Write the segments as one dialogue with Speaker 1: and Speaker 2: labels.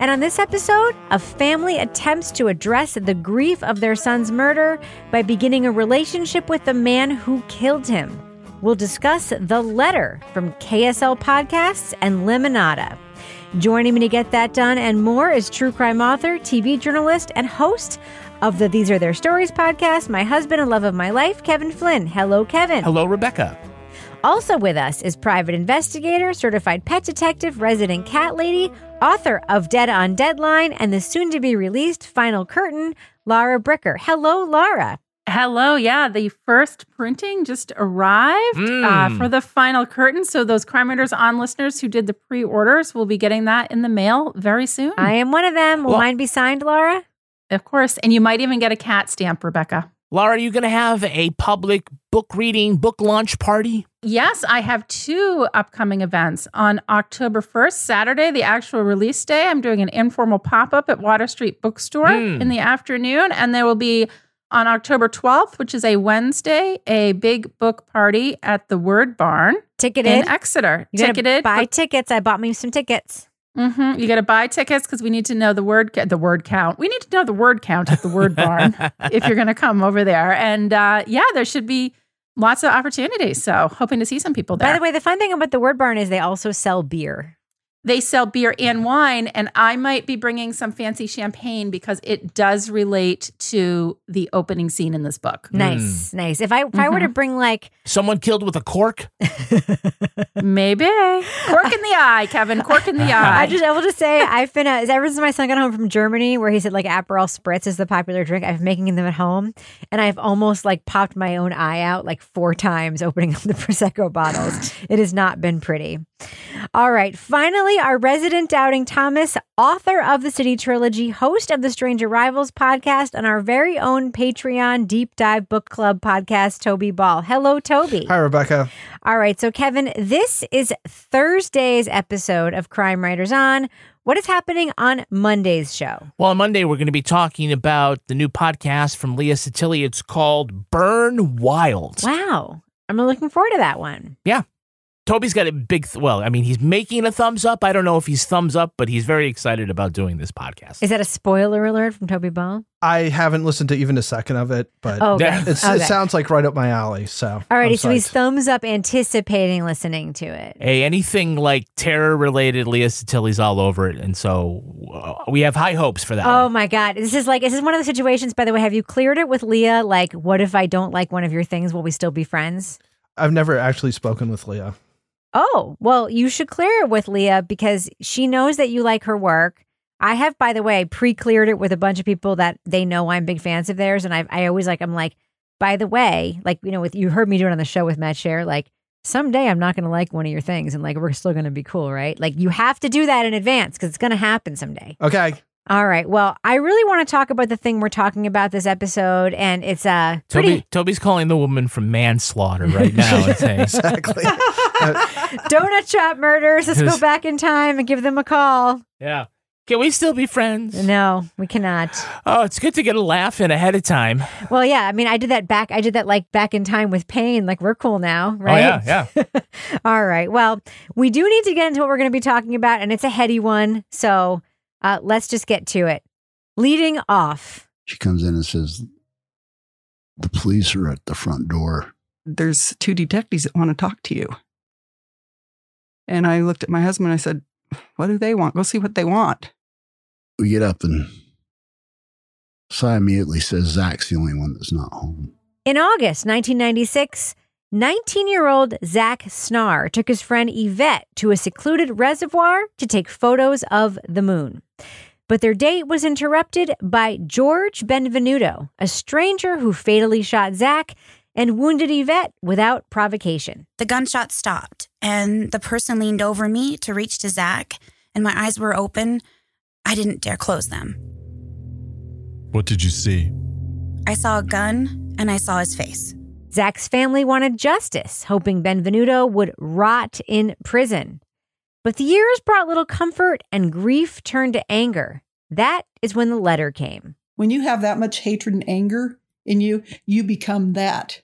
Speaker 1: And on this episode, a family attempts to address the grief of their son's murder by beginning a relationship with the man who killed him. We'll discuss the letter from KSL Podcasts and Lemonada. Joining me to get that done and more is true crime author, TV journalist, and host of the These Are Their Stories podcast, my husband and love of my life, Kevin Flynn. Hello, Kevin.
Speaker 2: Hello, Rebecca.
Speaker 1: Also with us is private investigator, certified pet detective, resident cat lady, author of Dead on Deadline, and the soon to be released Final Curtain, Laura Bricker. Hello, Laura.
Speaker 3: Hello, yeah, the first printing just arrived mm. uh,
Speaker 2: Hmm.
Speaker 3: for the final curtain. So those Crime Writers on listeners who did the pre-orders will be getting that in the mail very soon.
Speaker 1: I am one of them. Will
Speaker 2: Well-
Speaker 1: mine be signed, Laura?
Speaker 3: of course, and you might even get a cat stamp, Rebecca.
Speaker 2: Laura, are you going to have a public book reading, book launch party?
Speaker 3: Yes, I have two upcoming events. On October 1st, Saturday, the actual release day, I'm doing an informal pop up at Water Street Bookstore
Speaker 2: Hmm.
Speaker 3: in the afternoon. And there will be on October 12th, which is a Wednesday, a big book party at the Word Barn
Speaker 1: Ticketed.
Speaker 3: in Exeter.
Speaker 1: You gotta
Speaker 3: Ticketed.
Speaker 1: buy tickets. I bought me some tickets.
Speaker 3: hmm You got to buy tickets because we need to know the word ca- the word count. We need to know the word count at the Word Barn if you're going to come over there. And uh, yeah, there should be lots of opportunities. So hoping to see some people there.
Speaker 1: By the way, the fun thing about the Word Barn is they also sell beer.
Speaker 3: They sell beer and wine and i might be bringing some fancy champagne because it does relate to the opening scene in this book
Speaker 1: Nice, nice. If I if I were to bring like
Speaker 2: Someone killed with a cork?
Speaker 3: maybe cork in the eye kevin cork in the eye
Speaker 1: I just I will just say I've been uh, ever since my son got home from Germany where he said like Aperol Spritz is the popular drink. I've been making them at home, and I've almost like popped my own eye out like four times opening up the prosecco bottles. it has not been pretty. All right, finally, our resident doubting Thomas, author of the City Trilogy, host of the Strange Arrivals podcast, and our very own Patreon deep dive book club podcast, Toby Ball. Hello, Toby.
Speaker 4: Hi, Rebecca.
Speaker 1: All right. So, Kevin, this is Thursday's episode of Crime Writers On. What is happening on Monday's show?
Speaker 2: Well, on Monday, we're going to be talking about the new podcast from Leah Sottile. It's called Burn Wild.
Speaker 1: Wow. I'm looking forward to that one.
Speaker 2: Toby's got a big, th- well, I mean, he's making a thumbs up. I don't know if he's thumbs up, but he's very excited about doing this podcast.
Speaker 1: Is that a spoiler alert from Toby Ball?
Speaker 4: I haven't listened to even a second of it, but
Speaker 1: Oh, okay.
Speaker 2: Yeah.
Speaker 4: it's,
Speaker 1: okay.
Speaker 4: it sounds like right up my alley. So,
Speaker 1: All righty. So he's thumbs up, anticipating listening to it.
Speaker 2: Hey, anything like terror related, Leah Sottile's all over it. And so uh, we have high hopes for that.
Speaker 1: Oh
Speaker 2: one.
Speaker 1: my God. This is like, this is one of the situations, by the way. Have you cleared it with Leah? Like, what if I don't like one of your things? Will we still be friends?
Speaker 4: I've never actually spoken with Leah.
Speaker 1: Oh, well, you should clear it with Leah because she knows that you like her work. I have, by the way, pre cleared it with a bunch of people that they know I'm big fans of theirs. And I, I always like, I'm like, by the way, like, you know, with you heard me do it on the show with Matt Share, like, someday I'm not going to like one of your things and like, we're still going to be cool, right? Like, you have to do that in advance because it's going to happen someday.
Speaker 4: Okay.
Speaker 1: All right. Well, I really want to talk about the thing we're talking about this episode. And it's uh, pretty.
Speaker 2: Toby, Toby's calling the woman from manslaughter right now
Speaker 4: Exactly.
Speaker 1: Donut shop murders. Let's go back in time and give them a call.
Speaker 2: Yeah. Can we still be friends?
Speaker 1: No, we cannot.
Speaker 2: Oh, it's good to get a laugh in ahead of time.
Speaker 1: Well, yeah. I mean, I did that back. I did that like back in time with pain. Like we're cool now, right?
Speaker 2: Oh, yeah, yeah.
Speaker 1: All right. Well, we do need to get into what we're going to be talking about, and it's a heady one. So uh, let's just get to it. Leading off.
Speaker 5: She comes in and says, The police are at the front door.
Speaker 6: There's two detectives that want to talk to you. And I looked at my husband and I said, What do they want? Go see what they want.
Speaker 5: We get up and Sy immediately says Zach's the only one that's not home.
Speaker 1: In August 1996, 19 year old Zach Snarr took his friend Yvette to a secluded reservoir to take photos of the moon. But their date was interrupted by George Benvenuto, a stranger who fatally shot Zach and wounded Yvette without provocation.
Speaker 7: The gunshot stopped, and the person leaned over me to reach to Zach, and my eyes were open. I didn't dare close them.
Speaker 8: What did you see?
Speaker 7: I saw a gun, and I saw his face.
Speaker 1: Zach's family wanted justice, hoping Benvenuto would rot in prison. But the years brought little comfort, and grief turned to anger. That is when the letter came.
Speaker 9: When you have that much hatred and anger in you, you become that.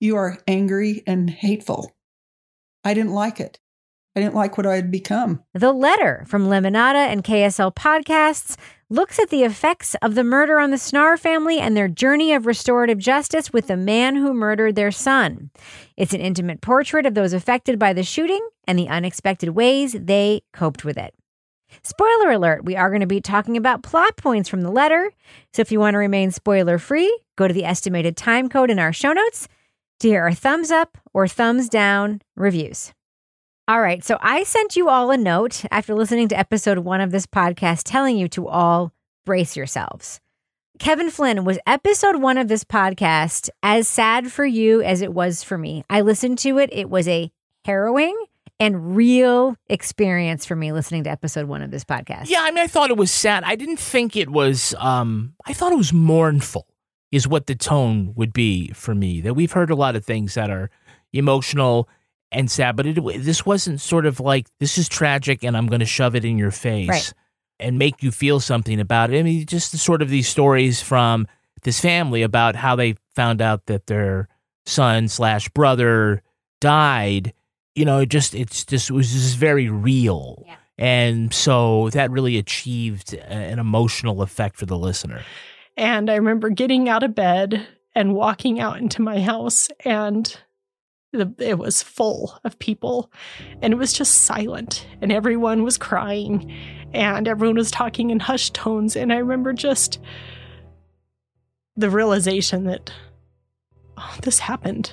Speaker 9: You are angry and hateful. I didn't like it. I didn't like what I had become.
Speaker 1: The letter from Lemonada and KSL podcasts looks at the effects of the murder on the Snarr family and their journey of restorative justice with the man who murdered their son. It's an intimate portrait of those affected by the shooting and the unexpected ways they coped with it. Spoiler alert, we are going to be talking about plot points from the letter. So if you want to remain spoiler free, go to the estimated time code in our show notes to hear our thumbs up or thumbs down reviews. All right, so I sent you all a note after listening to episode one of this podcast telling you to all brace yourselves. Kevin Flynn, was episode one of this podcast as sad for you as it was for me? I listened to it. It was a harrowing and real experience for me listening to episode one of this podcast.
Speaker 2: Yeah, I mean, I thought it was sad. I didn't think it was, um, I thought it was mournful, is what the tone would be for me. That we've heard a lot of things that are emotional and sad, but it, this wasn't sort of like, this is tragic and I'm going to shove it in your face.
Speaker 1: Right.
Speaker 2: And make you feel something about it. I mean, just the sort of these stories from this family about how they found out that their son slash brother died. You know, it just it's just it was just very real,
Speaker 1: Yeah.
Speaker 2: and so that really achieved an emotional effect for the listener.
Speaker 10: And I remember getting out of bed and walking out into my house, and the, it was full of people, and it was just silent, and everyone was crying, and everyone was talking in hushed tones. And I remember just the realization that oh, this happened.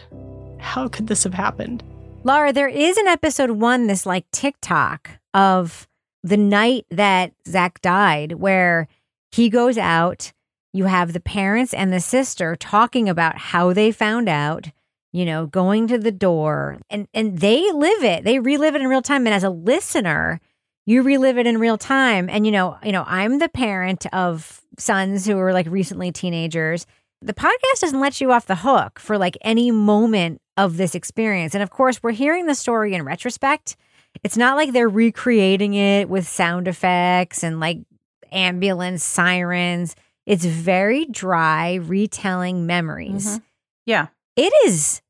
Speaker 10: How could this have happened?
Speaker 1: Laura, there is an episode one, this like TikTok of the night that Zach died, where he goes out. You have the parents and the sister talking about how they found out, you know, going to the door and, and they live it. They relive it in real time. And as a listener, you relive it in real time. And, you know, you know, I'm the parent of sons who are like recently teenagers. The podcast doesn't let you off the hook for like any moment of this experience. And of course, we're hearing the story in retrospect. It's not like they're recreating it with sound effects and like ambulance sirens. It's very dry retelling memories.
Speaker 3: Mhm. Yeah.
Speaker 1: It is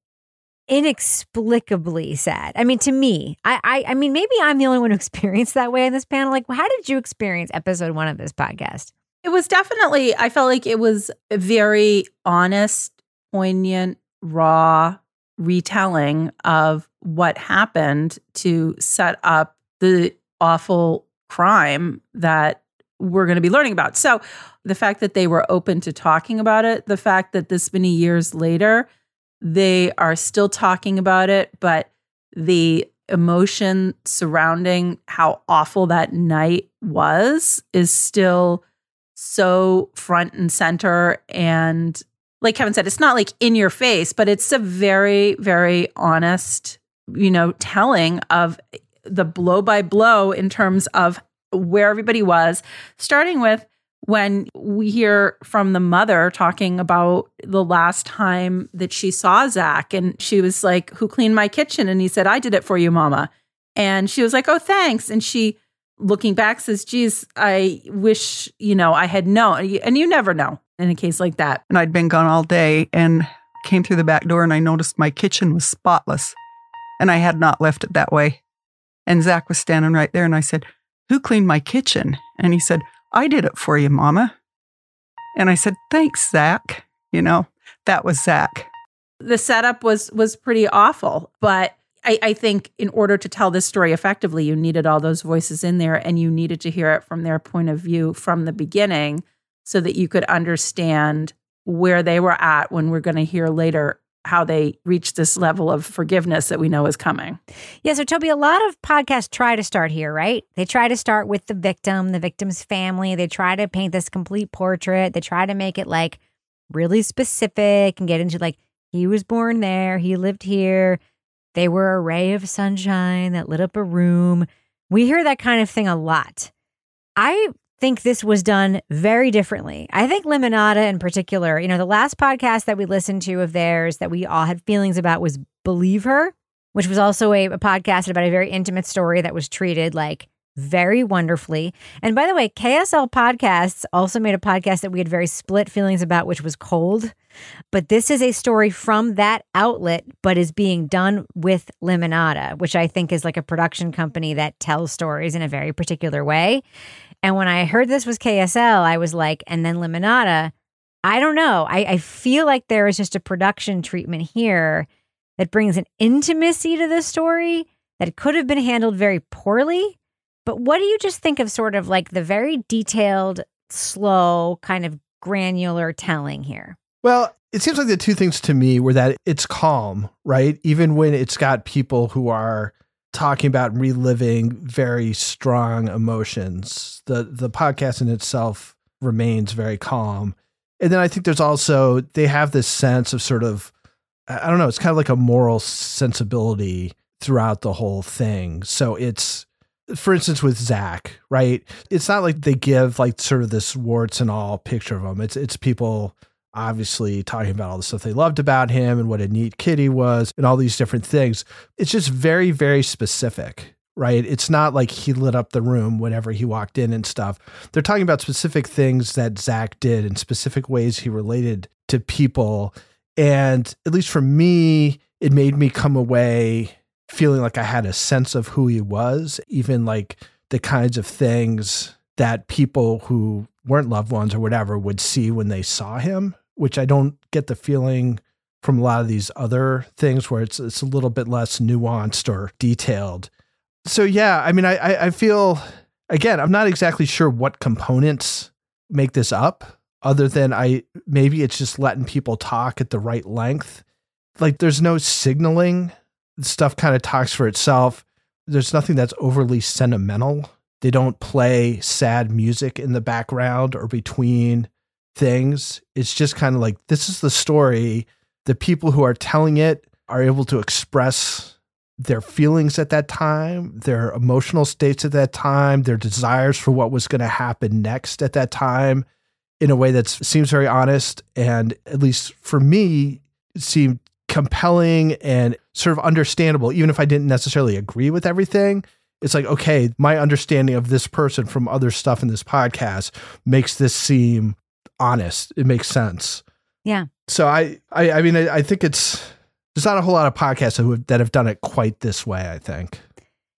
Speaker 1: inexplicably sad. I mean, to me, I, I I mean, maybe I'm the only one who experienced that way in this panel. Like, how did you experience episode one of this podcast?
Speaker 3: It was definitely, I felt like it was a very honest, poignant, raw retelling of what happened to set up the awful crime that we're going to be learning about. So the fact that they were open to talking about it, the fact that this many years later, they are still talking about it, but the emotion surrounding how awful that night was is still so front and center and like Kevin said it's not like in your face but it's a very very honest you know telling of the blow by blow in terms of where everybody was starting with when we hear from the mother talking about the last time that she saw Zach and she was like, Who cleaned my kitchen? And he said, I did it for you, mama. And she was like, Oh, thanks. And she, looking back, says, Geez, I wish, you know, I had known. And you never know in a case like that.
Speaker 6: And I'd been gone all day and came through the back door and I noticed my kitchen was spotless and I had not left it that way. And Zach was standing right there and I said, Who cleaned my kitchen? And he said, I did it for you, Mama. And I said, Thanks, Zach. You know, that was Zach.
Speaker 3: The setup was was pretty awful, but I, I, think in order to tell this story effectively, you needed all those voices in there and you needed to hear it from their point of view from the beginning so that you could understand where they were at when we're going to hear later how they reached this level of forgiveness that we know is coming.
Speaker 1: Yeah. So, Toby, a lot of podcasts try to start here, right? They try to start with the victim, the victim's family. They try to paint this complete portrait. They try to make it like really specific and get into like, he was born there, he lived here. They were a ray of sunshine that lit up a room. We hear that kind of thing a lot. I think this was done very differently. I think Lemonada in particular, you know, the last podcast that we listened to of theirs that we all had feelings about was Believe Her, which was also a, a podcast about a very intimate story that was treated like very wonderfully. And by the way, KSL Podcasts also made a podcast that we had very split feelings about, which was Cold. But this is a story from that outlet, but is being done with Lemonada, which I think is like a production company that tells stories in a very particular way. And when I heard this was KSL, I was like, and then Lemonada, I don't know. I, I feel like there is just a production treatment here that brings an intimacy to the story that could have been handled very poorly. But what do you just think of sort of like the very detailed, slow, kind of granular telling here?
Speaker 4: Well, it seems like the two things to me were that it's calm, right? Even when it's got people who are talking about reliving very strong emotions. The the podcast in itself remains very calm. And then I think there's also they have this sense of sort of I don't know, it's kind of like a moral sensibility throughout the whole thing. So it's for instance with Zach, right? It's not like they give like sort of this warts and all picture of him. It's it's people obviously talking about all the stuff they loved about him and what a neat kid he was and all these different things. It's just very, very specific, right? It's not like he lit up the room whenever he walked in and stuff. They're talking about specific things that Zach did and specific ways he related to people. And at least for me, it made me come away feeling like I had a sense of who he was, even like the kinds of things that people who weren't loved ones or whatever would see when they saw him which I don't get the feeling from a lot of these other things where it's it's a little bit less nuanced or detailed. So yeah, I mean, I I feel again, I'm not exactly sure what components make this up, other than I maybe it's just letting people talk at the right length. Like there's no signaling. Stuff kind of talks for itself. There's nothing that's overly sentimental. They don't play sad music in the background or between things. It's just kind of like this is the story. The people who are telling it are able to express their feelings at that time, their emotional states at that time, their desires for what was going to happen next at that time in a way that seems very honest and at least for me it seemed compelling and sort of understandable even if I didn't necessarily agree with everything it's like okay my understanding of this person from other stuff in this podcast makes this seem honest. It makes sense.
Speaker 1: Yeah.
Speaker 4: So I, I, I mean, I, I think it's there's not a whole lot of podcasts that have, that have done it quite this way. I think.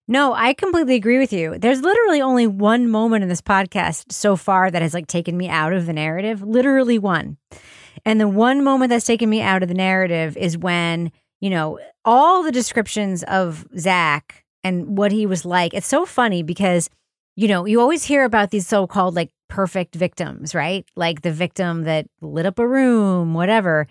Speaker 1: No, I completely agree with you. There's literally only one moment in this podcast so far that has like taken me out of the narrative. Literally one. And the one moment that's taken me out of the narrative is when, you know, all the descriptions of Zach and what he was like. It's so funny because, you know, you always hear about these so called like perfect victims, right? Like the victim that lit up a room, whatever.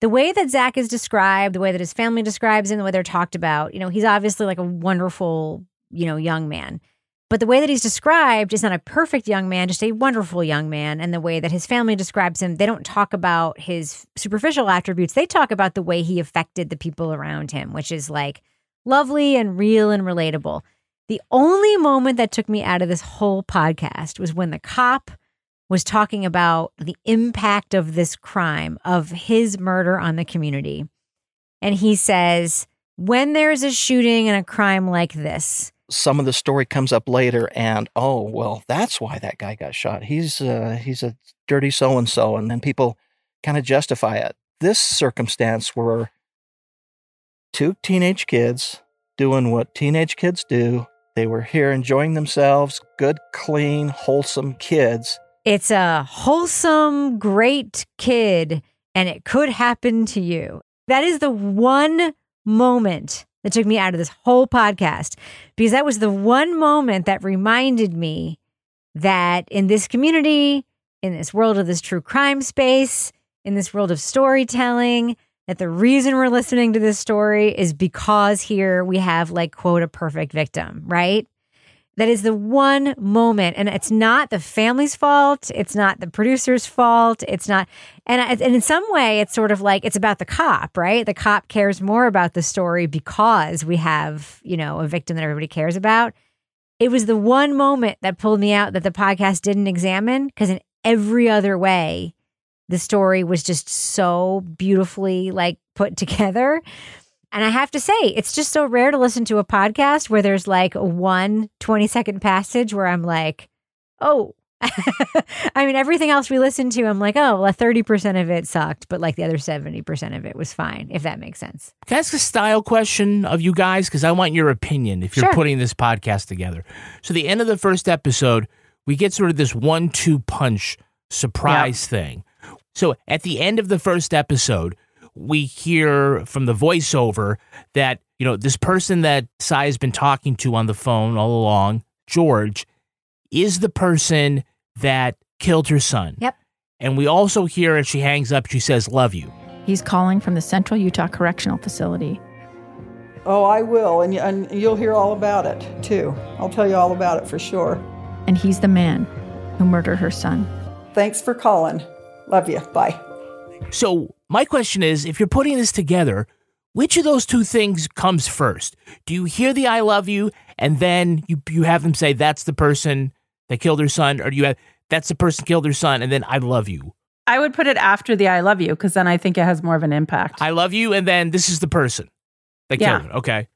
Speaker 1: The way that Zach is described, the way that his family describes him, the way they're talked about, you know, he's obviously like a wonderful, you know, young man. But the way that he's described is not a perfect young man, just a wonderful young man. And the way that his family describes him, they don't talk about his superficial attributes. They talk about the way he affected the people around him, which is like lovely and real and relatable. The only moment that took me out of this whole podcast was when the cop was talking about the impact of this crime, of his murder on the community. And he says, when there's a shooting and a crime like this,
Speaker 11: some of the story comes up later and oh well that's why that guy got shot. He's uh, he's a dirty so and so and then people kind of justify it. This circumstance were two teenage kids doing what teenage kids do they were here enjoying themselves good clean wholesome kids.
Speaker 1: It's a wholesome, great kid, and it could happen to you. That is the one moment that took me out of this whole podcast because that was the one moment that reminded me that in this community, in this world of this true crime space, in this world of storytelling, that the reason we're listening to this story is because here we have like quote a perfect victim, right? That is the one moment, and it's not the family's fault. It's not the producer's fault. It's not, and and in some way, it's sort of like it's about the cop, right? The cop cares more about the story because we have, you know, a victim that everybody cares about. It was the one moment that pulled me out that the podcast didn't examine because in every other way, the story was just so beautifully like put together and I have to say, it's just so rare to listen to a podcast where there's like one 20 second passage where I'm like, oh, I mean, everything else we listened to, I'm like, oh, well, 30% of it sucked, but like the other 70% of it was fine, if that makes sense.
Speaker 2: Can I ask a style question of you guys? Because I want your opinion if you're
Speaker 1: Sure.
Speaker 2: putting this podcast together. So, the end of the first episode, we get sort of this one two punch surprise thing. So, at the end of the first episode, we hear from the voiceover that, you know, this person that Sy has been talking to on the phone all along, George, is the person that killed her son.
Speaker 1: Yep.
Speaker 2: And we also hear as she hangs up, she says, Love you.
Speaker 12: He's calling from the Central Utah Correctional Facility.
Speaker 9: Oh, I will, and, and you'll hear all about it too. I'll tell you all about it for sure.
Speaker 12: And he's the man who murdered her son.
Speaker 9: Thanks for calling. Love you. Bye.
Speaker 2: So, my question is if you're putting this together, which of those two things comes first? Do you hear the I love you and then you, you have them say that's the person that killed her son, or do you have that's the person killed her son and then I love you?
Speaker 3: I would put it after the I love you because then I think it has more of an impact.
Speaker 2: I love you and then this is the person that
Speaker 3: Yeah.
Speaker 2: killed her. Okay.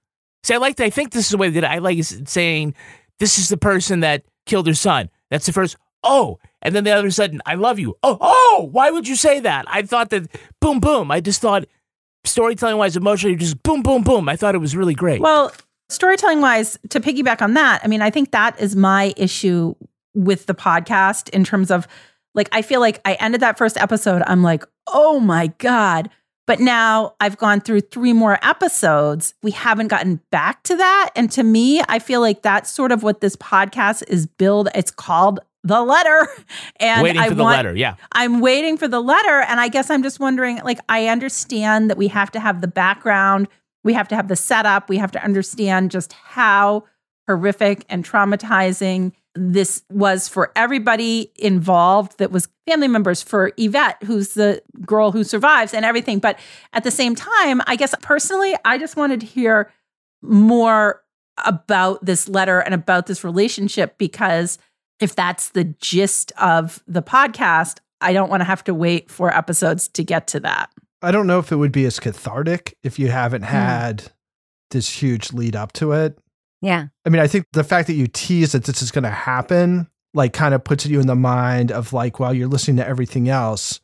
Speaker 2: See, I like I think this is the way that I like saying this is the person that killed her son. That's the first, oh, and then the other sudden, I love you. Oh, oh, why would you say that? I thought that boom, boom. I just thought storytelling wise, emotionally, just boom, boom, boom. I thought it was really great.
Speaker 3: Well, storytelling wise, to piggyback on that, I mean, I think that is my issue with the podcast in terms of like, I feel like I ended that first episode. I'm like, oh my God. But now I've gone through three more episodes. We haven't gotten back to that. And to me, I feel like that's sort of what this podcast is build. It's called the letter. And
Speaker 2: Waiting
Speaker 3: I
Speaker 2: for the
Speaker 3: want-
Speaker 2: letter. Yeah.
Speaker 3: I'm waiting for the letter. And I guess I'm just wondering like, I understand that we have to have the background, we have to have the setup, we have to understand just how horrific and traumatizing this was for everybody involved that was family members for Yvette, who's the girl who survives and everything. But at the same time, I guess personally, I just wanted to hear more about this letter and about this relationship because if that's the gist of the podcast, I don't want to have to wait for episodes to get to that.
Speaker 4: I don't know if it would be as cathartic if you haven't mm. had this huge lead up to it.
Speaker 1: Yeah.
Speaker 4: I mean, I think the fact that you tease that this is going to happen, like, kind of puts you in the mind of like, while you're listening to everything else,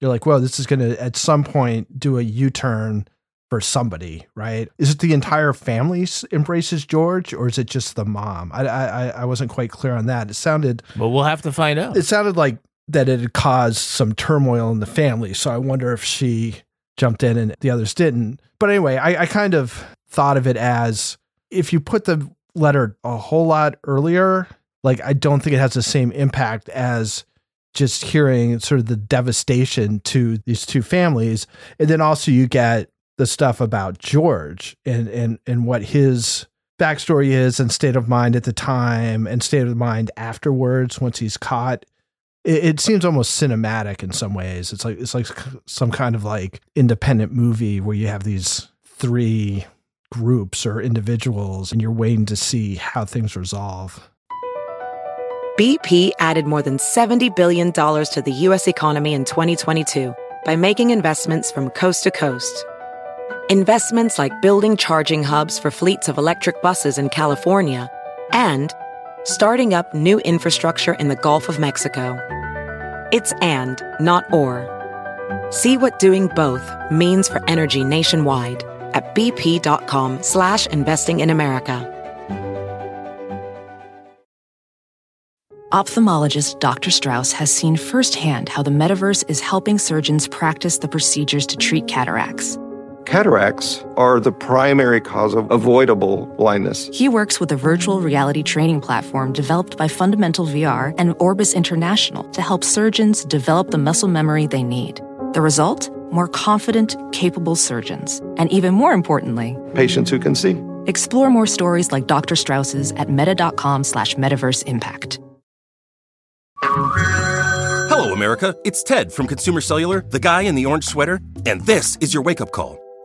Speaker 4: you're like, whoa, this is going to at some point do a U turn for somebody, right? Is it the entire family embraces George, or is it just the mom? I I, I- I wasn't quite clear on that. It sounded,
Speaker 2: But we'll have to find out.
Speaker 4: it sounded like that it had caused some turmoil in the family. So I wonder if she jumped in and the others didn't. But anyway, I, I kind of thought of it as if you put the letter a whole lot earlier, like I don't think it has the same impact as just hearing sort of the devastation to these two families. And then also you get the stuff about George and and and what his backstory is and state of mind at the time and state of mind afterwards once he's caught it, it seems almost cinematic in some ways it's like it's like some kind of like independent movie where you have these three groups or individuals and you're waiting to see how things resolve
Speaker 13: BP added more than $70 billion to the U.S. economy in 2022 by making investments from coast to coast. Investments like building charging hubs for fleets of electric buses in California and starting up new infrastructure in the Gulf of Mexico. It's and, not or. See what doing both means for energy nationwide at bp.com slash investing in America.
Speaker 14: Ophthalmologist Dr. Strauss has seen firsthand how the metaverse is helping surgeons practice the procedures to treat cataracts.
Speaker 15: Cataracts are the primary cause of avoidable blindness.
Speaker 14: He works with a virtual reality training platform developed by Fundamental VR and Orbis International to help surgeons develop the muscle memory they need. The result? More confident, capable surgeons. And even more importantly,
Speaker 15: Patients who can see.
Speaker 14: explore more stories like Dr. Strauss's at meta.com slash metaverse impact.
Speaker 16: Hello, America. It's Ted from Consumer Cellular, the guy in the orange sweater, and this is your wake up call.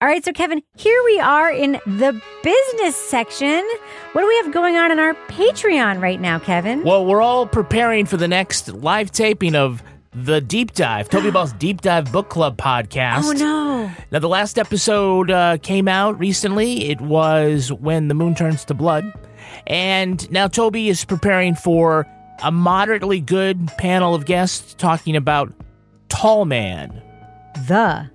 Speaker 1: All right, so Kevin, here we are in the business section. What do we have going on in our Patreon right now, Kevin?
Speaker 2: Well, we're all preparing for the next live taping of the Deep Dive, Toby Ball's Deep Dive Book Club podcast.
Speaker 1: Oh, no.
Speaker 2: Now, the last episode uh, came out recently. It was When the Moon Turns to Blood. And now Toby is preparing for a moderately good panel of guests talking about Tall Man.
Speaker 1: The.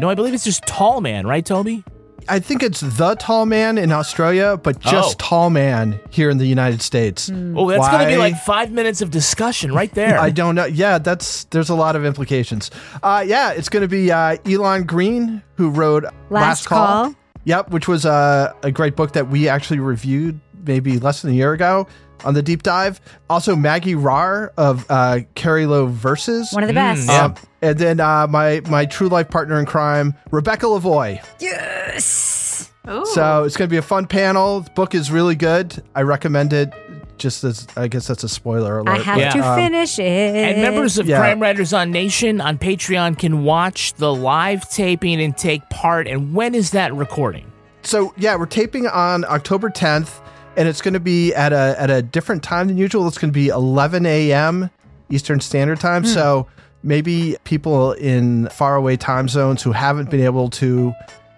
Speaker 2: No, I believe it's just Tall Man, right, Toby?
Speaker 4: I think it's the tall man in Australia, but just
Speaker 2: Oh.
Speaker 4: tall man here in the United States.
Speaker 2: Oh, that's going to be like five minutes of discussion right there.
Speaker 4: I don't know. Yeah, that's there's a lot of implications. Uh, yeah, it's going to be uh, Elon Green who wrote
Speaker 1: Last Call.
Speaker 4: Yep, which was uh, a great book that we actually reviewed maybe less than a year ago on the deep dive. Also, Maggie Rar of uh, Carrie Low Versus,
Speaker 1: One of the best.
Speaker 4: Um, and then uh, my my true life partner in crime, Rebecca Lavoie.
Speaker 1: Yes.
Speaker 4: So it's going to be a fun panel. The book is really good. I recommend it. Just as I guess that's a spoiler alert.
Speaker 1: I have
Speaker 4: but,
Speaker 1: to
Speaker 4: um,
Speaker 1: finish it.
Speaker 2: And members of
Speaker 4: Yeah.
Speaker 2: Crime Writers on Nation on Patreon can watch the live taping and take part. And when is that recording?
Speaker 4: So yeah, we're taping on October 10th, and it's going to be at a at a different time than usual. It's going to be 11 a.m. Eastern Standard Time. Hmm. So maybe people in faraway time zones who haven't been able to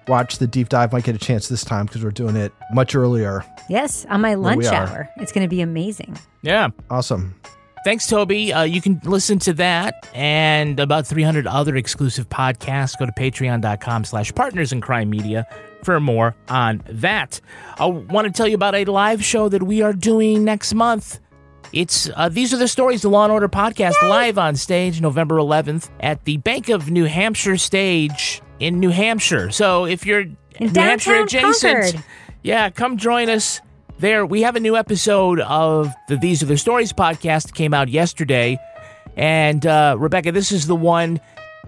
Speaker 4: watch the deep dive might get a chance this time because we're doing it much earlier.
Speaker 1: Yes, on my lunch hour. It's going to be amazing.
Speaker 2: Yeah.
Speaker 4: Awesome.
Speaker 2: Thanks, Toby. Uh, you can listen to that and about 300 other exclusive podcasts. Go to patreon.com slash partners in crime media for more on that. I want to tell you about a live show that we are doing next month. It's uh, These Are the Stories, the Law and Order podcast, live on stage November 11th at the Bank of New Hampshire stage in New Hampshire. So if you're in New Hampshire adjacent,
Speaker 1: Concord.
Speaker 2: yeah, come join us there. We have a new episode of the These Are the Stories podcast that came out yesterday. And uh, Rebecca, this is the one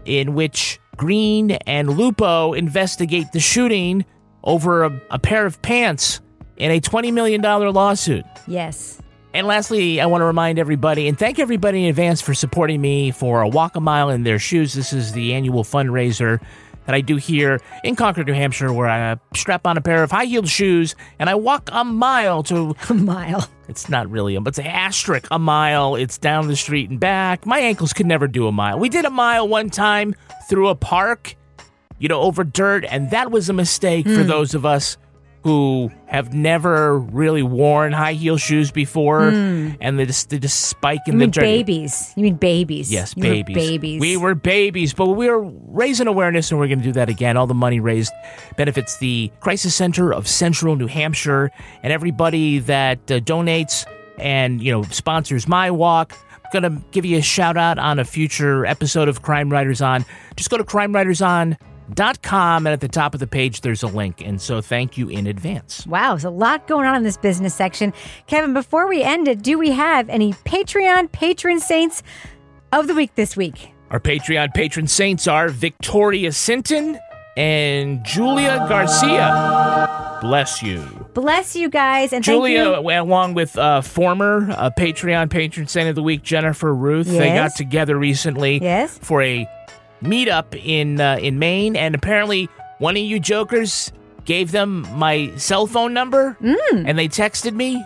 Speaker 2: in which Green and Lupo investigate the shooting over a, a pair of pants in a $20 million lawsuit.
Speaker 1: Yes.
Speaker 2: And lastly, I want to remind everybody and thank everybody in advance for supporting me for a walk a mile in their shoes. This is the annual fundraiser that I do here in Concord, New Hampshire, where I strap on a pair of high heeled shoes and I walk a mile to
Speaker 1: a mile.
Speaker 2: It's not really a, it's an asterisk a mile. It's down the street and back. My ankles could never do a mile. We did a mile one time through a park, you know, over dirt, and that was a mistake for
Speaker 1: Hmm.
Speaker 2: those of us who have never really worn high heel shoes before,
Speaker 1: Hmm.
Speaker 2: and they just they just spike in
Speaker 1: You
Speaker 2: the
Speaker 1: mean
Speaker 2: dirt.
Speaker 1: babies. You mean babies.
Speaker 2: Yes,
Speaker 1: You
Speaker 2: babies.
Speaker 1: babies.
Speaker 2: We were babies, but we are raising awareness, and we're going to do that again. All the money raised benefits the Crisis Center of Central New Hampshire, and everybody that uh, donates and you know sponsors my walk. I'm going to give you a shout out on a future episode of Crime Writers On. Just go to crimewriterson.com, and at the top of the page, there's a link. And so, thank you in advance.
Speaker 1: Wow, there's a lot going on in this business section. Kevin, before we end it, do we have any Patreon patron saints of the week this week?
Speaker 2: Our Patreon patron saints are Victoria Sinton and Julia Garcia. Bless you.
Speaker 1: Bless you guys. And
Speaker 2: Julia,
Speaker 1: thank you.
Speaker 2: along with uh, former uh, Patreon patron saint of the week Jennifer Ruth, they got together recently
Speaker 1: Yes.
Speaker 2: for a meetup in uh, in Maine, and apparently one of you jokers gave them my cell phone number,
Speaker 1: Mm.
Speaker 2: and they texted me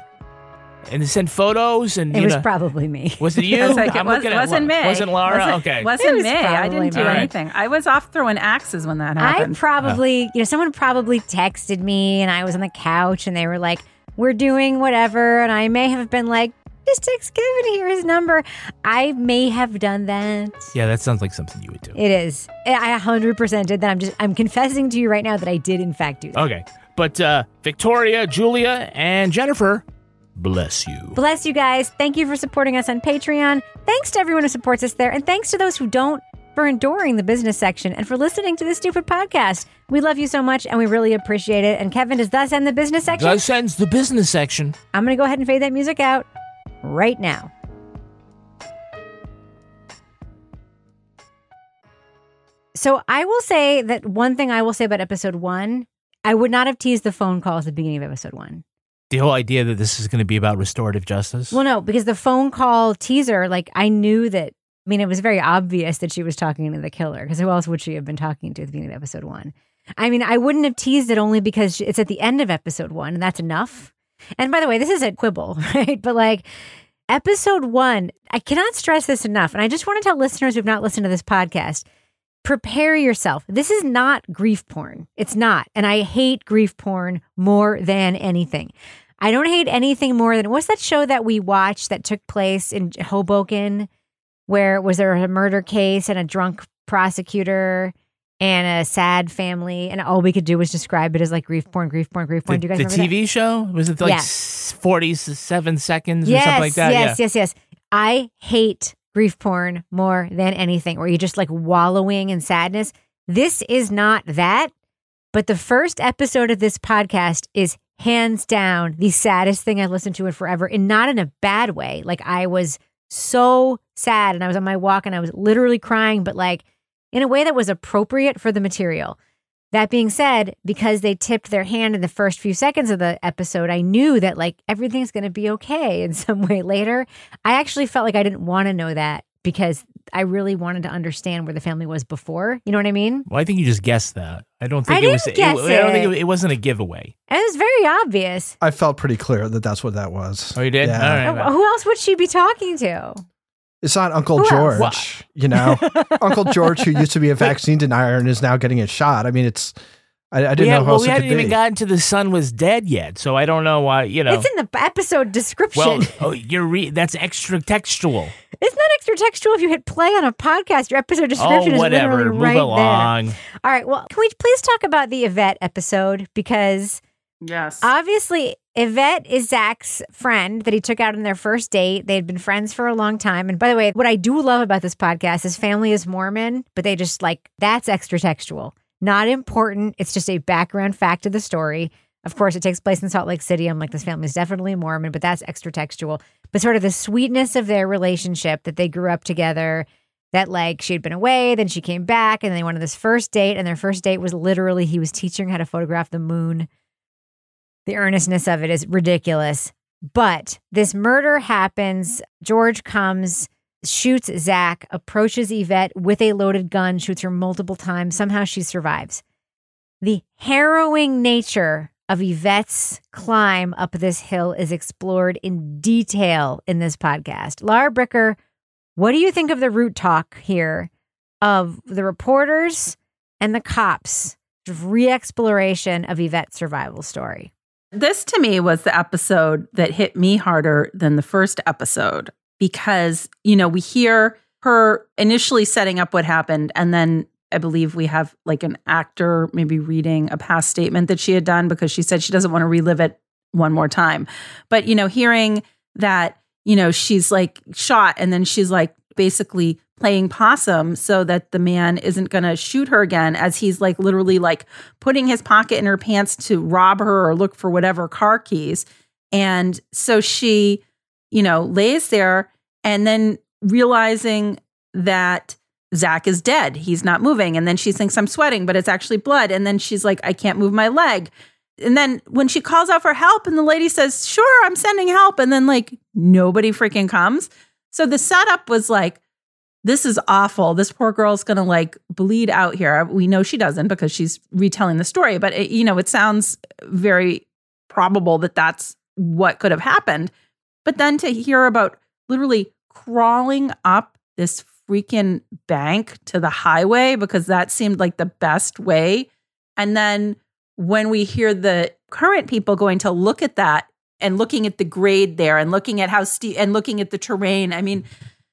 Speaker 2: and they sent photos, and
Speaker 1: It
Speaker 2: you
Speaker 1: was
Speaker 2: know-
Speaker 1: probably me.
Speaker 2: Was it you?
Speaker 3: I was like, it was wasn't
Speaker 2: La-
Speaker 3: me.
Speaker 2: Wasn't Laura?
Speaker 3: Wasn't,
Speaker 2: okay.
Speaker 3: Wasn't
Speaker 1: was
Speaker 3: me. I didn't do
Speaker 1: me. All right.
Speaker 3: anything. I was off throwing axes when that happened.
Speaker 1: I
Speaker 3: happened.
Speaker 1: probably, you know, someone probably texted me and I was on the couch and they were like, we're doing whatever. And I may have been like, just text Kevin, here his number. I may have done that.
Speaker 2: Yeah, that sounds like something you would do.
Speaker 1: It is. I 100% did that. I'm just, I'm confessing to you right now that I did in fact do that.
Speaker 2: Okay. But uh, Victoria, Julia, and Jennifer, bless you.
Speaker 1: Bless you guys. Thank you for supporting us on Patreon. Thanks to everyone who supports us there. And thanks to those who don't for enduring the business section and for listening to this stupid podcast. We love you so much and we really appreciate it. And Kevin, does thus end the business section?
Speaker 2: Thus ends the business section.
Speaker 1: I'm going to go ahead and fade that music out right now. So I will say that one thing I will say about episode one, I would not have teased the phone call at the beginning of episode one.
Speaker 2: The whole idea that this is going to be about restorative justice.
Speaker 1: Well, no, because the phone call teaser, like I knew that. I mean, it was very obvious that she was talking to the killer. Because who else would she have been talking to at the beginning of episode one? I mean, I wouldn't have teased it only because it's at the end of episode one, and that's enough. And by the way, this is a quibble, right? But like episode one, I cannot stress this enough. And I just want to tell listeners who've not listened to this podcast prepare yourself. This is not grief porn. It's not. And I hate grief porn more than anything. I don't hate anything more than what's that show that we watched that took place in Hoboken where was there a murder case and a drunk prosecutor and a sad family and all we could do was describe it as like grief porn, grief porn, grief porn.
Speaker 2: The,
Speaker 1: do you guys
Speaker 2: the
Speaker 1: remember that?
Speaker 2: TV show was it like
Speaker 1: Yeah.
Speaker 2: 47 seconds or
Speaker 1: yes,
Speaker 2: something like that?
Speaker 1: Yes,
Speaker 2: yeah.
Speaker 1: yes, yes. I hate grief porn more than anything, where you're just like wallowing in sadness. This is not that. But the first episode of this podcast is hands down the saddest thing I've listened to in forever, and not in a bad way. Like I was so sad, and I was on my walk, and I was literally crying, but like in a way that was appropriate for the material. That being said, because they tipped their hand in the first few seconds of the episode, I knew that like everything's going to be okay in some way later. I actually felt like I didn't want to know that because I really wanted to understand where the family was before. You know what I mean?
Speaker 2: Well, I think you just guessed that. I don't think
Speaker 1: I
Speaker 2: it was.
Speaker 1: didn't guess
Speaker 2: I don't think
Speaker 1: it.
Speaker 2: it, it wasn't a giveaway.
Speaker 1: And it was very obvious.
Speaker 4: I felt pretty clear that that's what that was.
Speaker 2: Oh, you did?
Speaker 4: Yeah.
Speaker 2: All right.
Speaker 1: Uh, Who else would she be talking to?
Speaker 4: It's not Uncle
Speaker 1: Who else?
Speaker 4: George, you know, Uncle George who used to be a vaccine denier and is now getting a shot. I mean, it's I, I didn't
Speaker 2: we
Speaker 4: know
Speaker 2: had-
Speaker 4: who
Speaker 2: well,
Speaker 4: else
Speaker 2: we
Speaker 4: it
Speaker 2: hadn't even
Speaker 4: be.
Speaker 2: gotten to the son was dead yet, so I don't know why. You know.
Speaker 1: It's in the episode description.
Speaker 2: well, oh, you're re- that's extra textual.
Speaker 1: it's not extra textual if you hit play on a podcast. Your episode description
Speaker 2: oh,
Speaker 1: is literally
Speaker 2: Move
Speaker 1: right
Speaker 2: along.
Speaker 1: there. All right. Well, can we please talk about the Yvette episode? Because
Speaker 3: yes,
Speaker 1: obviously Yvette is Zach's friend that he took out on their first date. They had been friends for a long time. And by the way, what I do love about this podcast is family is Mormon, but they just like that's extra textual. Not important. It's just a background fact of the story. Of course, it takes place in Salt Lake City. I'm like, this family is definitely Mormon, but that's extra textual. But sort of the sweetness of their relationship that they grew up together, that like she had been away, then she came back, and they went on this first date. And their first date was literally he was teaching her how to photograph the moon. The earnestness of it is ridiculous. But this murder happens. George comes, shoots Zach, approaches Yvette with a loaded gun, shoots her multiple times. Somehow she survives. The harrowing nature of Yvette's climb up this hill is explored in detail in this podcast. Laura Bricker, what do you think of the root talk here of the reporters and the cops? Re exploration of Yvette's survival story.
Speaker 3: This to me was the episode that hit me harder than the first episode because, you know, we hear her initially setting up what happened and then I believe we have like an actor maybe reading a past statement that she had done because she said she doesn't want to relive it one more time. But, you know, hearing that, you know, she's like shot and then she's like basically playing possum so that the man isn't going to shoot her again as he's like literally like putting his pocket in her pants to rob her or look for whatever car keys. And so she, you know, lays there and then realizing that Zach is dead. He's not moving. And then she thinks I'm sweating, but it's actually blood. And then she's like, I can't move my leg. And then when she calls out for help and the lady says, Sure, I'm sending help. And then like nobody freaking comes. So the setup was like, this is awful. This poor girl's going to like bleed out here. We know she doesn't because she's retelling the story, but it, you know, it sounds very probable that that's what could have happened. But then to hear about literally crawling up this freaking bank to the highway because that seemed like the best way. And then when we hear the current people going to look at that and looking at the grade there and looking at how steep and looking at the terrain, I mean,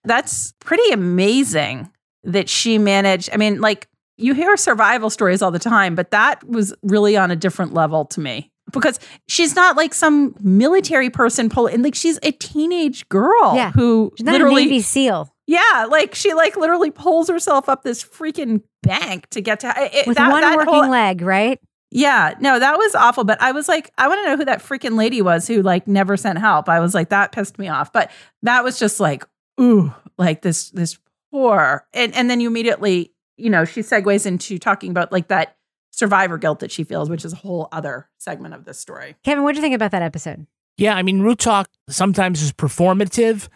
Speaker 3: that's pretty amazing that she managed. I mean, like you hear survival stories all the time, but that was really on a different level to me because she's not like some military person pulling like she's a teenage girl
Speaker 1: Yeah.
Speaker 3: who
Speaker 1: She's not
Speaker 3: literally
Speaker 1: a Navy SEAL.
Speaker 3: yeah like she like literally pulls herself up this freaking bank to get to it,
Speaker 1: With
Speaker 3: that-
Speaker 1: one
Speaker 3: that
Speaker 1: working
Speaker 3: whole-
Speaker 1: leg, right?
Speaker 3: yeah no that was awful but i was like i want to know who that freaking lady was who like never sent help i was like that pissed me off but that was just like ooh like this this poor and and then you immediately you know she segues into talking about like that survivor guilt that she feels which is a whole other segment of this story
Speaker 1: Kevin, what do you think about that episode?
Speaker 2: Yeah, I mean, root talk sometimes is performative.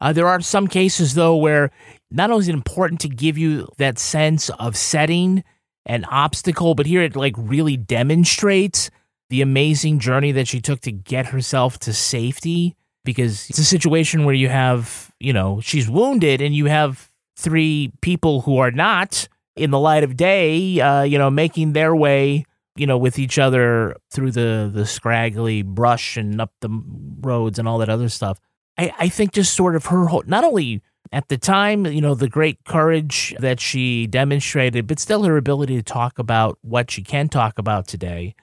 Speaker 2: Uh, there are some cases, though, where not only is it important to give you that sense of setting and obstacle, but here it like really demonstrates the amazing journey that she took to get herself to safety. Because it's a situation where you have, you know, she's wounded and you have three people who are not in the light of day, uh, you know, making their way you know, with each other through the the scraggly brush and up the roads and all that other stuff. I, I think just sort of her whole, not only at the time, you know, the great courage that she demonstrated, but still her ability to talk about what she can talk about today,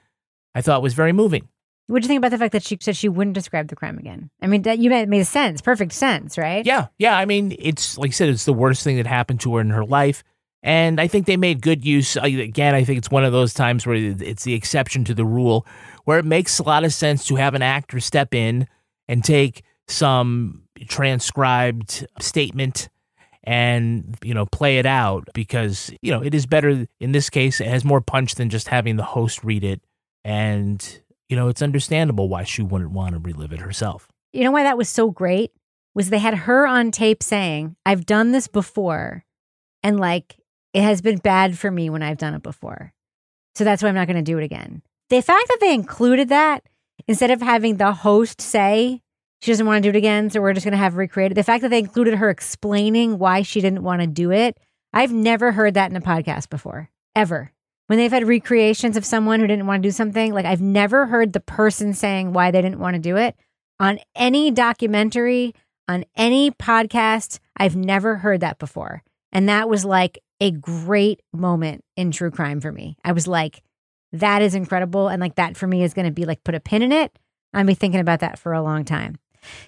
Speaker 2: I thought was very moving.
Speaker 1: What do you think about the fact that she said she wouldn't describe the crime again? I mean, that you made made sense, perfect sense, right?
Speaker 2: Yeah, yeah. I mean, it's like I said, it's the worst thing that happened to her in her life. And I think they made good use. uh, Again, I think it's one of those times where it's the exception to the rule, where it makes a lot of sense to have an actor step in and take some transcribed statement and you know play it out because you know it is better in this case it has more punch than just having the host read it and you know it's understandable why she wouldn't want to relive it herself
Speaker 1: You know why that was so great? Was they had her on tape saying, I've done this before and like it has been bad for me when I've done it before. So that's why I'm not going to do it again. The fact that they included that instead of having the host say she doesn't want to do it again, so we're just going to have recreated. The fact that they included her explaining why she didn't want to do it, I've never heard that in a podcast before, ever. When they've had recreations of someone who didn't want to do something, like I've never heard the person saying why they didn't want to do it on any documentary, on any podcast. I've never heard that before. And that was like a great moment in true crime for me. I was like, that is incredible. And like that for me is going to be like put a pin in it. I'll be thinking about that for a long time.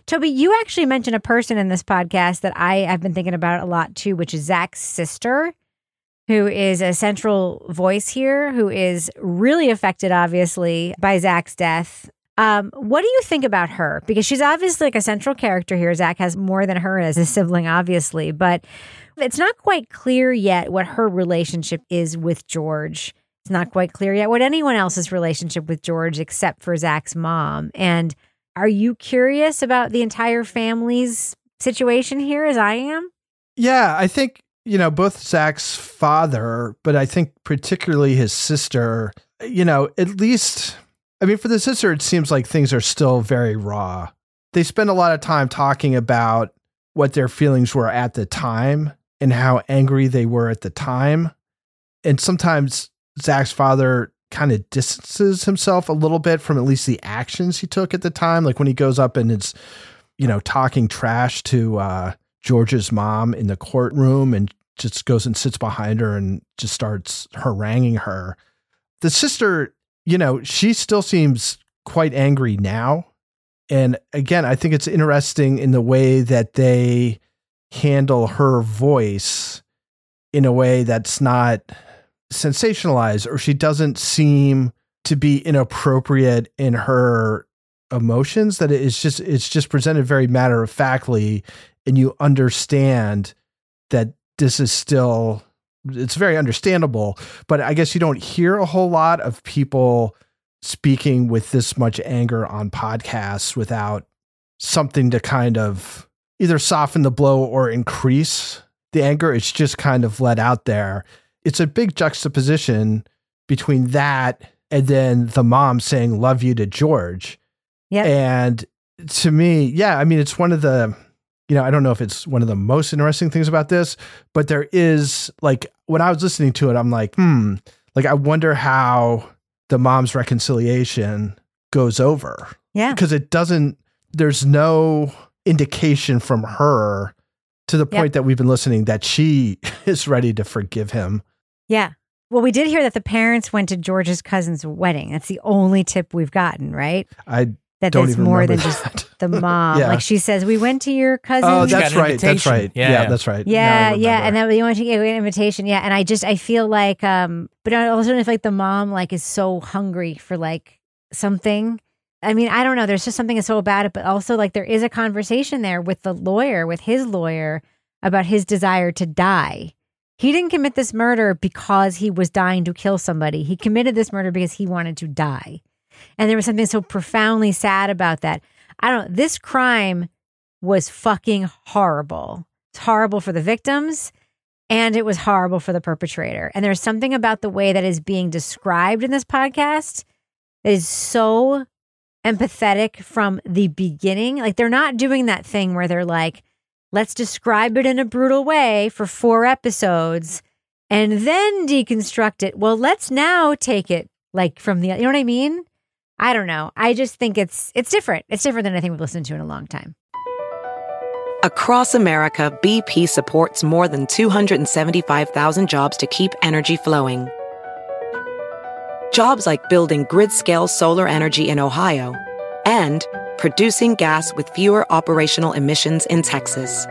Speaker 1: Toby, you actually mentioned a person in this podcast that I have been thinking about a lot too, which is Zach's sister, who is a central voice here, who is really affected, obviously, by Zach's death. Um, what do you think about her? Because she's obviously like a central character here. Zach has more than her as a sibling, obviously, but it's not quite clear yet what her relationship is with George. It's not quite clear yet what anyone else's relationship with George except for Zach's mom. And are you curious about the entire family's situation here as I am?
Speaker 4: Yeah, I think, you know, both Zach's father, but I think particularly his sister, you know, at least, I mean, for the sister, it seems like things are still very raw. They spend a lot of time talking about what their feelings were at the time and how angry they were at the time. And sometimes Zach's father kind of distances himself a little bit from at least the actions he took at the time. Like when he goes up and is, you know, talking trash to uh, George's mom in the courtroom and just goes and sits behind her and just starts haranguing her. The sister, you know, she still seems quite angry now. And again, I think it's interesting in the way that they handle her voice in a way that's not sensationalized or she doesn't seem to be inappropriate in her emotions that it's just it's just presented very matter of factly and you understand that this is still it's very understandable, but I guess you don't hear a whole lot of people speaking with this much anger on podcasts without something to kind of either soften the blow or increase the anger. It's just kind of let out there. It's a big juxtaposition between that and then the mom saying love you to George.
Speaker 1: Yeah.
Speaker 4: And to me, yeah, I mean it's one of the you know, I don't know if it's one of the most interesting things about this, but there is like when I was listening to it, I'm like, hmm, like I wonder how the mom's reconciliation goes over.
Speaker 1: Yeah.
Speaker 4: Because it doesn't, there's no indication from her to the point that we've been listening that she is ready to forgive him.
Speaker 1: Yeah. Well, we did hear that the parents went to George's cousin's wedding. That's the only tip we've gotten, right?
Speaker 4: I
Speaker 1: That
Speaker 4: don't
Speaker 1: there's
Speaker 4: even
Speaker 1: more than
Speaker 4: that.
Speaker 1: just the mom.
Speaker 4: Yeah.
Speaker 1: Like she says, we went to your cousin's.
Speaker 4: Oh, that's right. That's right. Yeah, that's right.
Speaker 1: Yeah, yeah, and then we went to get an invitation. Yeah, and I just I feel like, um, but I also feel like the mom like is so hungry for like something. I mean, I don't know. There's just something that's so about it, but also like there is a conversation there with the lawyer, with his lawyer, about his desire to die. He didn't commit this murder because he was dying to kill somebody. He committed this murder because he wanted to die. And there was something so profoundly sad about that. I don't this crime was fucking horrible. It's horrible for the victims and it was horrible for the perpetrator. And there's something about the way that is being described in this podcast that is so empathetic from the beginning. Like they're not doing that thing where they're like, let's describe it in a brutal way for four episodes and then deconstruct it. Well, let's now take it like from the you know what I mean? I don't know. I just think it's it's different. It's different than anything we've listened to in a long time.
Speaker 13: Across America, BP supports more than 275,000 jobs to keep energy flowing. Jobs like building grid scale solar energy in Ohio and producing gas with fewer operational emissions in Texas.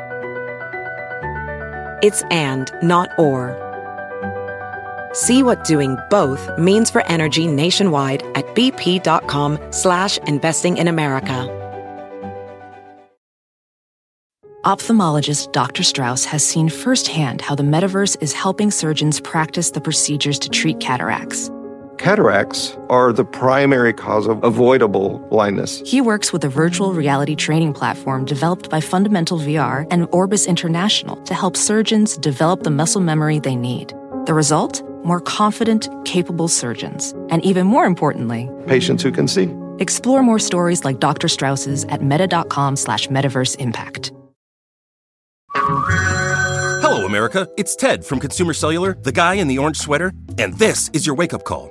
Speaker 13: It's and, not or. See what doing both means for energy nationwide at bp.com slash investing in America.
Speaker 14: Ophthalmologist Dr. Strauss has seen firsthand how the metaverse is helping surgeons practice the procedures to treat cataracts.
Speaker 15: Cataracts are the primary cause of avoidable blindness.
Speaker 14: He works with a virtual reality training platform developed by Fundamental VR and Orbis International to help surgeons develop the muscle memory they need. The result? More confident, capable surgeons. And even more importantly,
Speaker 15: Patients who can see.
Speaker 14: explore more stories like Dr. Strauss's at meta.com slash metaverse impact.
Speaker 16: Hello, America. It's Ted from Consumer Cellular, the guy in the orange sweater, and this is your wake up call.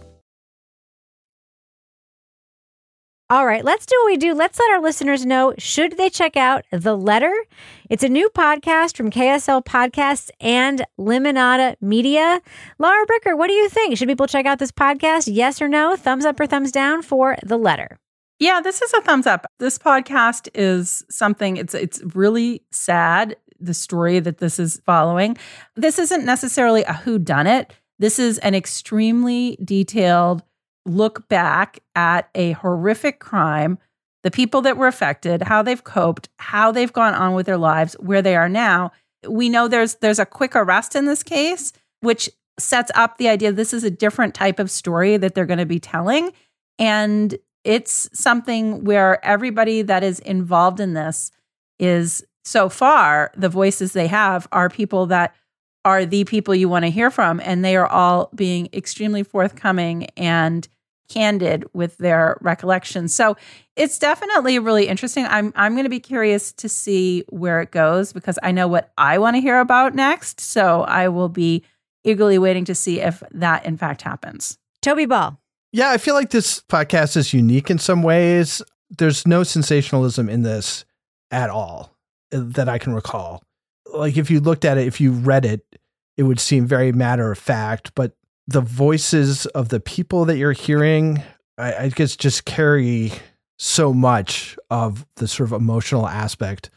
Speaker 1: All right, let's do what we do. Let's let our listeners know should they check out The Letter? It's a new podcast from KSL Podcasts and Lemonada Media. Laura Bricker, what do you think? Should people check out this podcast? Yes or no? Thumbs up or thumbs down for The Letter?
Speaker 3: Yeah, this is a thumbs up. This podcast is something it's it's really sad the story that this is following. This isn't necessarily a who done it. This is an extremely detailed look back at a horrific crime, the people that were affected, how they've coped, how they've gone on with their lives, where they are now. We know there's there's a quick arrest in this case, which sets up the idea this is a different type of story that they're going to be telling and it's something where everybody that is involved in this is so far the voices they have are people that are the people you want to hear from and they are all being extremely forthcoming and candid with their recollections so it's definitely really interesting. I'm i'm going to be curious to see where it goes because i know what i want to hear about next. So i will be eagerly waiting to see if that in fact happens.
Speaker 1: Toby ball.
Speaker 4: Yeah, I feel like this podcast is unique in some ways. There's no sensationalism in this at all uh, that I can recall. Like if you looked at it, if you read it, it would seem very matter of fact, but the voices of the people that you're hearing I, I guess just carry so much of the sort of emotional aspect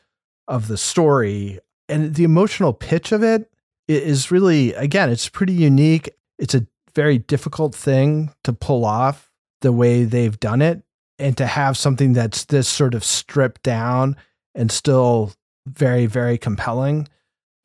Speaker 4: of the story. And the emotional pitch of it is really again it's pretty unique. It's a very difficult thing to pull off the way they've done it. And to have something that's this sort of stripped down and still very very compelling.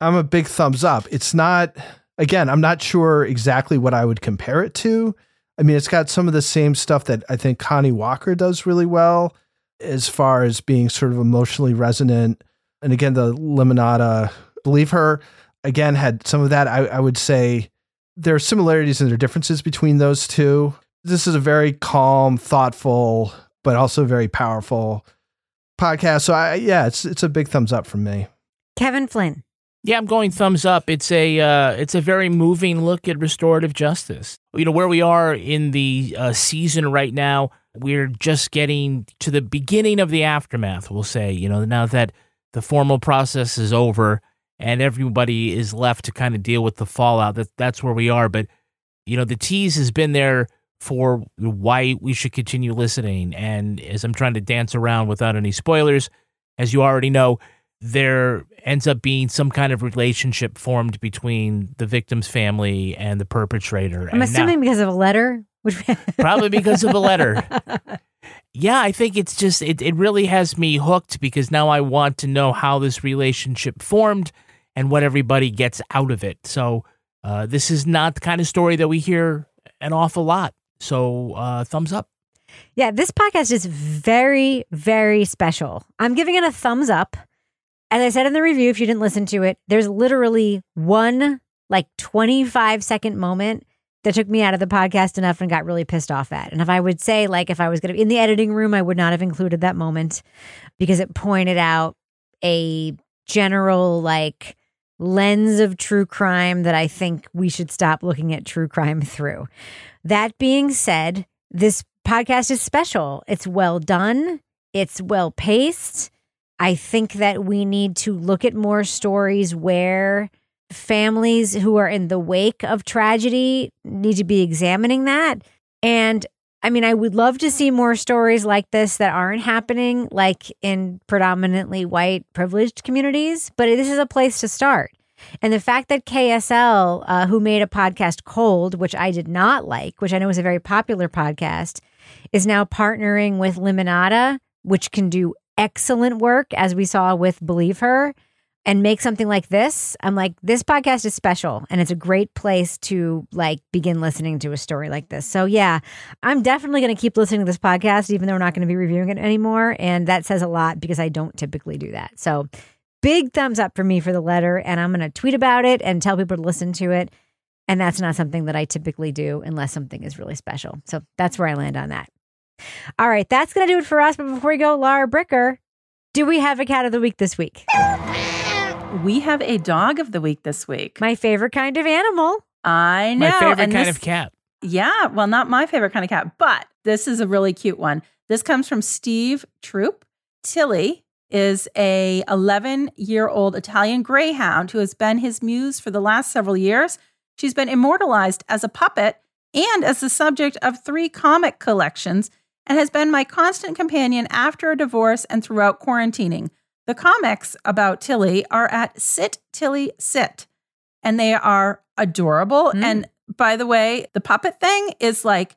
Speaker 4: I'm a big thumbs up. It's not again i'm not sure exactly what i would compare it to. I mean it's got some of the same stuff that i think connie walker does really well as far as being sort of emotionally resonant. And again the Lemonada believe her again had some of that. I, I would say there are similarities and there are differences between those two. This is a very calm thoughtful but also very powerful podcast so i yeah it's it's a big thumbs up from me
Speaker 1: Kevin Flynn.
Speaker 2: Yeah, I'm going thumbs up. It's a uh, it's a very moving look at restorative justice. You know where we are in the uh, season right now. We're just getting to the beginning of the aftermath. We'll say, you know, now that the formal process is over and everybody is left to kind of deal with the fallout. That that's where we are. But you know, the tease has been there for why we should continue listening. And as I'm trying to dance around without any spoilers, as you already know, there ends up being some kind of relationship formed between the victim's family and the perpetrator.
Speaker 1: I'm
Speaker 2: And now-
Speaker 1: assuming because of a letter.
Speaker 2: Probably because of a letter. yeah, I think it's just it, it really has me hooked because now I want to know how this relationship formed and what everybody gets out of it. So uh, this is not the kind of story that we hear an awful lot. So uh, thumbs up.
Speaker 1: Yeah, this podcast is very, very special. I'm giving it a thumbs up. As I said in the review, if you didn't listen to it, there's literally one like 25 second moment that took me out of the podcast enough and got really pissed off at. And if I would say, like, if I was going to be in the editing room, I would not have included that moment because it pointed out a general, like, lens of true crime that I think we should stop looking at true crime through. That being said, this podcast is special. It's well done, it's well paced. I think that we need to look at more stories where families who are in the wake of tragedy need to be examining that. And I mean, I would love to see more stories like this that aren't happening, like in predominantly white privileged communities, but this is a place to start. And the fact that KSL, uh, who made a podcast Cold, which I did not like, which I know is a very popular podcast, is now partnering with Lemonada, which can do excellent work, as we saw with Believe Her, and make something like this. I'm like, this podcast is special and it's a great place to like begin listening to a story like this. So yeah, I'm definitely going to keep listening to this podcast, even though we're not going to be reviewing it anymore. And that says a lot because I don't typically do that. So big thumbs up for me for the letter. And I'm going to tweet about it and tell people to listen to it. And that's not something that I typically do unless something is really special. So that's where I land on that. All right, that's going to do it for us. But before we go, Laura Bricker, do we have a cat of the week this week?
Speaker 3: We have a dog of the week this week.
Speaker 1: My favorite kind of animal.
Speaker 3: I know.
Speaker 2: My favorite
Speaker 3: and
Speaker 2: kind
Speaker 3: this-
Speaker 2: of cat.
Speaker 3: Yeah, well, not my favorite kind of cat, but this is a really cute one. This comes from Steve Troop. Tilly is a 11 year old Italian greyhound who has been his muse for the last several years. She's been immortalized as a puppet and as the subject of three comic collections and has been my constant companion after a divorce and throughout quarantining. The comics about Tilly are at Sit Tilly Sit, and they are adorable. And by the way, the puppet thing is like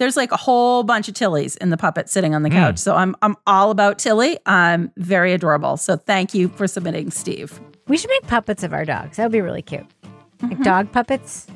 Speaker 3: there's like a whole bunch of Tillys in the puppet sitting on the
Speaker 1: Mm.
Speaker 3: couch. So I'm I'm all about Tilly. I'm very adorable. So thank you for submitting, Steve.
Speaker 1: We should make puppets of our dogs. That would be really cute. Like dog puppets.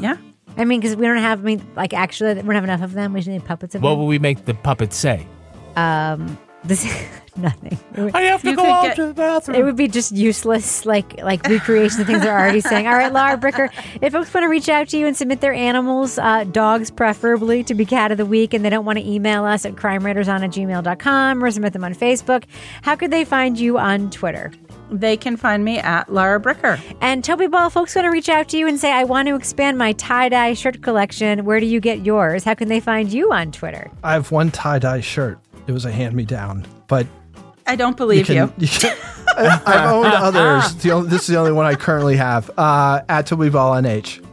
Speaker 3: Yeah.
Speaker 1: I mean, because we don't have, I mean, like actually, we don't have enough of them. We just need puppets of
Speaker 2: What
Speaker 1: them.
Speaker 2: will we make the puppets say?
Speaker 1: Um, this nothing. Would-
Speaker 2: I have to
Speaker 1: You
Speaker 2: go out
Speaker 1: get-
Speaker 2: to the bathroom.
Speaker 1: It would be just useless, like like recreation of things they're already saying. All right, Laura Bricker, if folks want to reach out to you and submit their animals, uh, dogs preferably, to be cat of the week, and they don't want to email us at crimewriterson at gmail.com or submit them on Facebook, how could they find you on Twitter?
Speaker 3: They can find me at Laura Bricker.
Speaker 1: And Toby Ball, folks want to reach out to you and say, I want to expand my tie dye shirt collection. Where do you get yours? How can they find you on Twitter?
Speaker 4: I have one tie dye shirt. It was a hand me down, but
Speaker 3: I don't believe you.
Speaker 4: can- can- I, I've owned others. The only, this is the only one I currently have. Uh, at Toby Ball NH.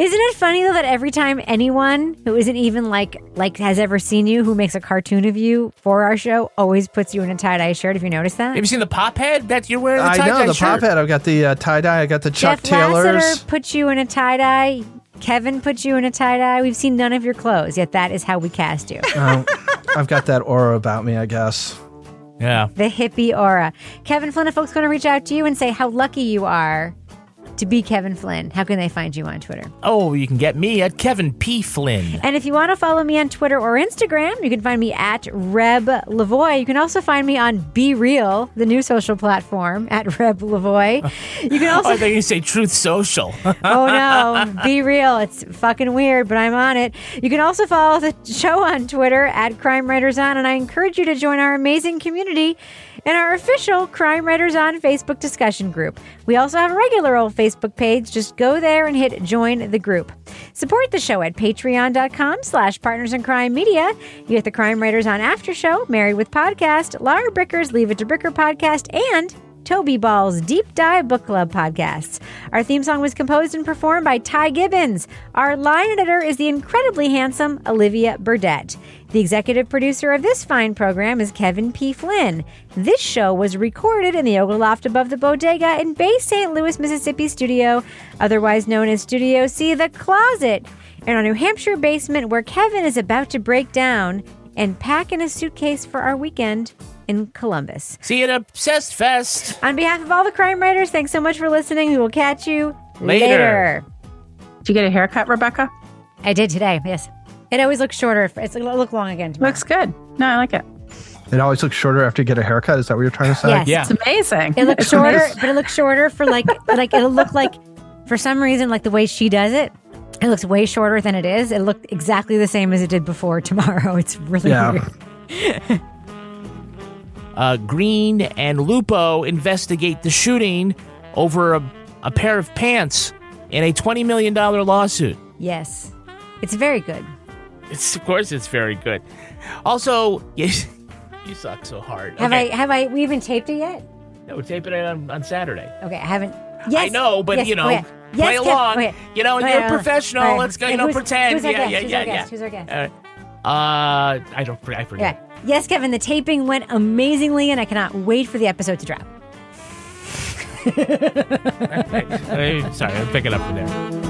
Speaker 1: Isn't it funny though that every time anyone who isn't even like like has ever seen you who makes a cartoon of you for our show always puts you in a tie dye shirt? Have you noticed that?
Speaker 2: Have you seen the pop head that you're wearing? The
Speaker 4: I
Speaker 2: tie-dye
Speaker 4: know the
Speaker 2: shirt?
Speaker 4: pop hat. I've got the uh, tie dye. I got the Chuck
Speaker 1: Jeff
Speaker 4: Taylors.
Speaker 1: Lasseter put you in a tie dye. Kevin put you in a tie dye. We've seen none of your clothes, yet that is how we cast you.
Speaker 4: Oh, I've got that aura about me, I guess.
Speaker 2: Yeah.
Speaker 1: the hippie aura. Kevin Flynn, if folks going to reach out to you and say how lucky you are to be Kevin Flynn, how can they find you on Twitter?
Speaker 2: Oh, you can get me at Kevin P. Flynn.
Speaker 1: And if you want to follow me on Twitter or Instagram, you can find me at Reb Lavoie. You can also find me on Be Real, the new social platform, at Reb Lavoie. You can also
Speaker 2: oh, I thought you say Truth Social.
Speaker 1: oh no, be real. It's fucking weird, but I'm on it. You can also follow the show on Twitter at Crime Writers On, and I encourage you to join our amazing community in our official Crime Writers On Facebook discussion group. We also have a regular old Facebook page. Just go there and hit join the group. Support the show at patreon.com slash partners in crime media. You get the Crime Writers On After Show, Married with Podcast, Laura Bricker's Leave It to Bricker podcast, and Toby Ball's Deep Dive Book Club podcasts. Our theme song was composed and performed by Ty Gibbons. Our line editor is the incredibly handsome Olivia Burdett. The executive producer of this fine program is Kevin P. Flynn. This show was recorded in the Yoga Loft above the Bodega in Bay St. Louis, Mississippi studio, otherwise known as Studio C, The Closet, in our New Hampshire basement where Kevin is about to break down and pack in a suitcase for our weekend in Columbus.
Speaker 2: See you at Obsessed Fest.
Speaker 1: On behalf of all the crime writers, thanks so much for listening. We will catch you
Speaker 2: Later.
Speaker 1: later.
Speaker 3: Did you get a haircut, Rebecca?
Speaker 1: I did today. Yes, it always looks shorter. if- It's it'll look long again. Tomorrow.
Speaker 3: Looks good. No, I like it.
Speaker 4: It always looks shorter after you get a haircut. Is that what you're trying to say?
Speaker 1: Yes.
Speaker 3: It's amazing.
Speaker 1: It looks
Speaker 3: It's
Speaker 1: shorter,
Speaker 3: amazing.
Speaker 1: but it looks shorter for like like it'll look like for some reason like the way she does it. It looks way shorter than it is. It looked exactly the same as it did before tomorrow. It's really
Speaker 4: Yeah.
Speaker 1: weird.
Speaker 2: Uh, Green and Lupo investigate the shooting over a, a pair of pants in a $20 million lawsuit.
Speaker 1: Yes, it's very good.
Speaker 2: It's, of course, it's very good. Also, yes, you suck so hard.
Speaker 1: Have
Speaker 2: Okay.
Speaker 1: I have I we even taped it yet?
Speaker 2: No, we're taping it on, on Saturday.
Speaker 1: Okay, I haven't. Yes,
Speaker 2: I know, but
Speaker 1: yes,
Speaker 2: you know,
Speaker 1: okay.
Speaker 2: play
Speaker 1: Yes, Kev-
Speaker 2: along.
Speaker 1: okay.
Speaker 2: You know,
Speaker 1: Okay,
Speaker 2: you're a professional.
Speaker 1: right.
Speaker 2: Let's go. You know,
Speaker 1: who's-
Speaker 2: pretend.
Speaker 1: Who's
Speaker 2: yeah,
Speaker 1: guest?
Speaker 2: yeah,
Speaker 1: Who's
Speaker 2: yeah,
Speaker 1: our
Speaker 2: yeah.
Speaker 1: guest? Who's our guest?
Speaker 2: Uh, uh, I don't. I forget.
Speaker 1: Yeah. Yes, Kevin, the taping went amazingly, and I cannot wait for the episode to drop.
Speaker 2: Sorry, I'm picking up from there.